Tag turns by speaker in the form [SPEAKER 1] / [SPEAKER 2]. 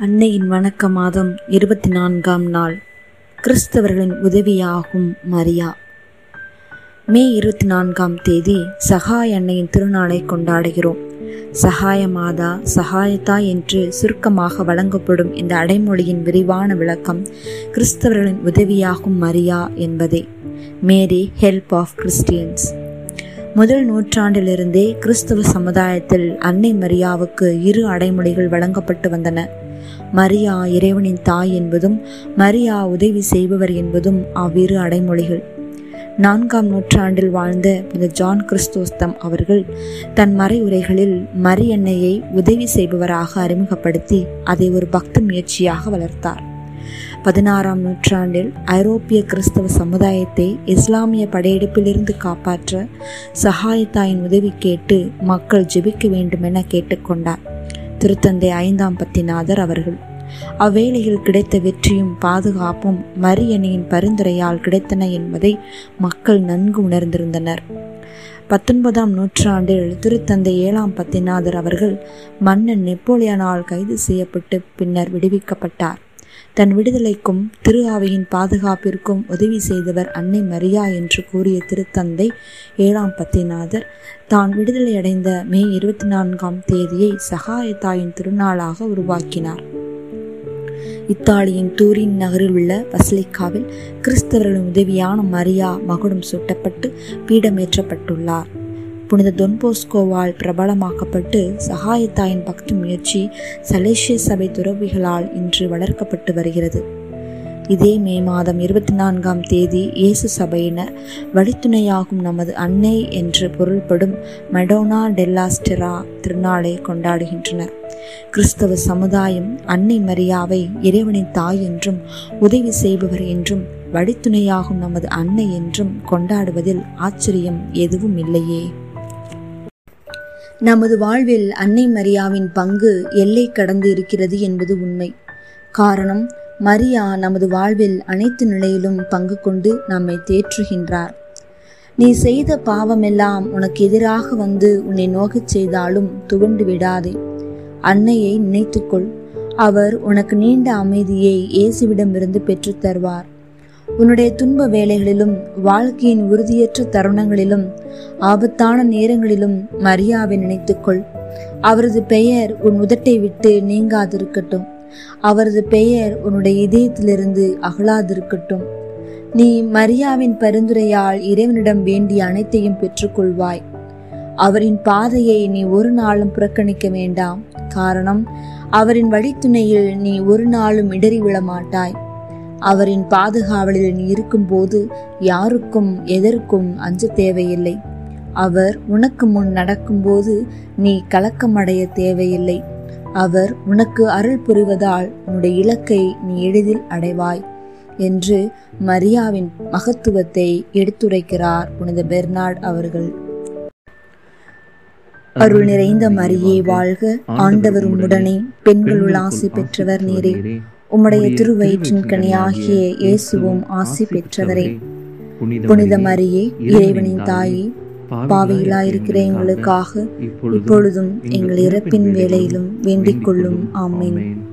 [SPEAKER 1] அன்னையின் வணக்க மாதம் இருபத்தி நான்காம் நாள். கிறிஸ்தவர்களின் உதவியாகும் மரியா. மே இருபத்தி நான்காம் தேதி சகாய அன்னையின் திருநாளை கொண்டாடுகிறோம். சகாய மாதா சகாயதா என்று சுருக்கமாக வழங்கப்படும் இந்த அடைமொழியின் விரிவான விளக்கம் கிறிஸ்தவர்களின் உதவியாகும் மரியா என்பதே. மேரி ஹெல்ப் ஆஃப் கிறிஸ்டியன்ஸ் முதல் நூற்றாண்டிலிருந்தே கிறிஸ்தவ சமுதாயத்தில் அன்னை மரியாவுக்கு இரு அடைமொழிகள் வழங்கப்பட்டு வந்தன. மரியா இறைவனின் தாய் என்பதும் மரியா உதவி செய்பவர் என்பதும் அவ்விரு அடைமொழிகள். நான்காம் நூற்றாண்டில் வாழ்ந்த இந்த ஜான் கிறிஸ்தோஸ்தம் அவர்கள் தன் மறைவுரைகளில் மரியன்னையை உதவி செய்பவராக அறிமுகப்படுத்தி அதை ஒரு பக்த முயற்சியாக வளர்த்தார். பதினாறாம் நூற்றாண்டில் ஐரோப்பிய கிறிஸ்தவ சமுதாயத்தை இஸ்லாமிய படையெடுப்பிலிருந்து காப்பாற்ற சகாயத்தாயின் உதவி கேட்டு மக்கள் ஜெபிக்க வேண்டுமென கேட்டுக்கொண்டார். திருத்தந்தை ஐந்தாம் பத்திநாதர் அவர்கள். அவ்வேளையில் கிடைத்த வெற்றியும் பாதுகாப்பும் மரியணையின் பரிந்துரையால் கிடைத்தன என்பதை மக்கள் நன்கு உணர்ந்திருந்தனர். பத்தொன்பதாம் நூற்றாண்டில் திருத்தந்தை ஏழாம் பத்திநாதர் அவர்கள் மன்னன் நெப்போலியனால் கைது செய்யப்பட்டு பின்னர் விடுவிக்கப்பட்டார். தன் விடுதலைக்கும் திருஆவியின் பாதுகாப்பிற்கும் உதவி செய்தவர் அன்னை மரியா என்று கூறிய திருத்தந்தை ஏழாம் பத்திநாதர். தான் விடுதலையடைந்த மே இருபத்தி நான்காம் தேதியை சகாயத்தாயின் திருநாளாக உருவாக்கினார். இத்தாலியின் தூரின் நகரில் உள்ள பசிலிக்காவில் கிறிஸ்தவர்களின் உதவியான மரியா மகுடம் சூட்டப்பட்டு பீடமேற்றப்பட்டுள்ளார். புனித தொன்போஸ்கோவால் பிரபலமாக்கப்பட்டு சகாயத்தாயின் பக்தி முயற்சி சலேசிய சபை துறவிகளால் இன்று வளர்க்கப்பட்டு வருகிறது. இதே மே மாதம் இருபத்தி நான்காம் தேதி இயேசு சபையினர் வழித்துணையாகும் நமது அன்னை என்று பொருள்படும் மெடோனா டெல்லாஸ்டெரா திருநாளை கொண்டாடுகின்றனர். கிறிஸ்தவ சமுதாயம் அன்னை மரியாவை இறைவனின் தாய் என்றும் உதவி செய்பவர் என்றும் வழித்துணையாகும் நமது அன்னை என்றும் கொண்டாடுவதில் ஆச்சரியம் எதுவும் இல்லையே. நமது வாழ்வில் அன்னை மரியாவின் பங்கு எல்லை கடந்து இருக்கிறது என்பது உண்மை. காரணம் மரியா நமது வாழ்வில் அனைத்து நிலையிலும் பங்கு கொண்டு நம்மை தேற்றுகின்றார். நீ செய்த பாவமெல்லாம் உனக்கு எதிராக வந்து உன்னை நோகச் செய்தாலும் துவண்டு விடாதே. அன்னையை நினைத்துக்கொள். அவர் உனக்கு நீண்ட அமைதியை இயேசுவிடமிருந்து பெற்றுத் தருவார். உன்னுடைய துன்ப வேலைகளிலும் வாழ்க்கையின் உறுதியற்ற தருணங்களிலும் ஆபத்தான நேரங்களிலும் மரியாவை நினைத்துக்கொள். அவரது பெயர் உன் உதட்டை விட்டு நீங்காதிருக்கட்டும். அவரது பெயர் உன்னுடைய இதயத்திலிருந்து அகலாதிருக்கட்டும். நீ மரியாவின் பரிந்துரையால் இறைவனிடம் வேண்டிய அனைத்தையும் பெற்றுக்கொள்வாய். அவரின் பாதையை நீ ஒரு நாளும் புறக்கணிக்க வேண்டாம். காரணம் அவரின் வழித்துணையில் நீ ஒரு நாளும் இடறி விழ மாட்டாய் அவரின் பாதுகாவலில் நீ இருக்கும்போது யாருக்கும் எதற்கும் அஞ்ச தேவையில்லை. அவர் உனக்கு முன் நடக்கும்போது நீ கலக்கமடைய தேவையில்லை. அவர் உனக்கு அருள் புரிவதால் உன்னுடைய இலக்கை நீ எளிதில் அடைவாய் என்று மரியாவின் மகத்துவத்தை எடுத்துரைக்கிறார் புனித பெர்னார்ட் அவர்கள். அருள் நிறைந்த மரியே வாழ்க. ஆண்டவர் உடனே பெண்களுள் ஆசி பெற்றவர் நீரே. உம்முடைய திருவயிற்றின் கனியாகிய இயேசுவும் ஆசி பெற்றவரே. புனித மரியே இறைவனின் தாயே பாவையிலாயிருக்கிற எங்களுக்காக இப்பொழுதும் எங்கள் இறப்பின் வேலையிலும் வேண்டிக் கொள்ளும். ஆமேன்.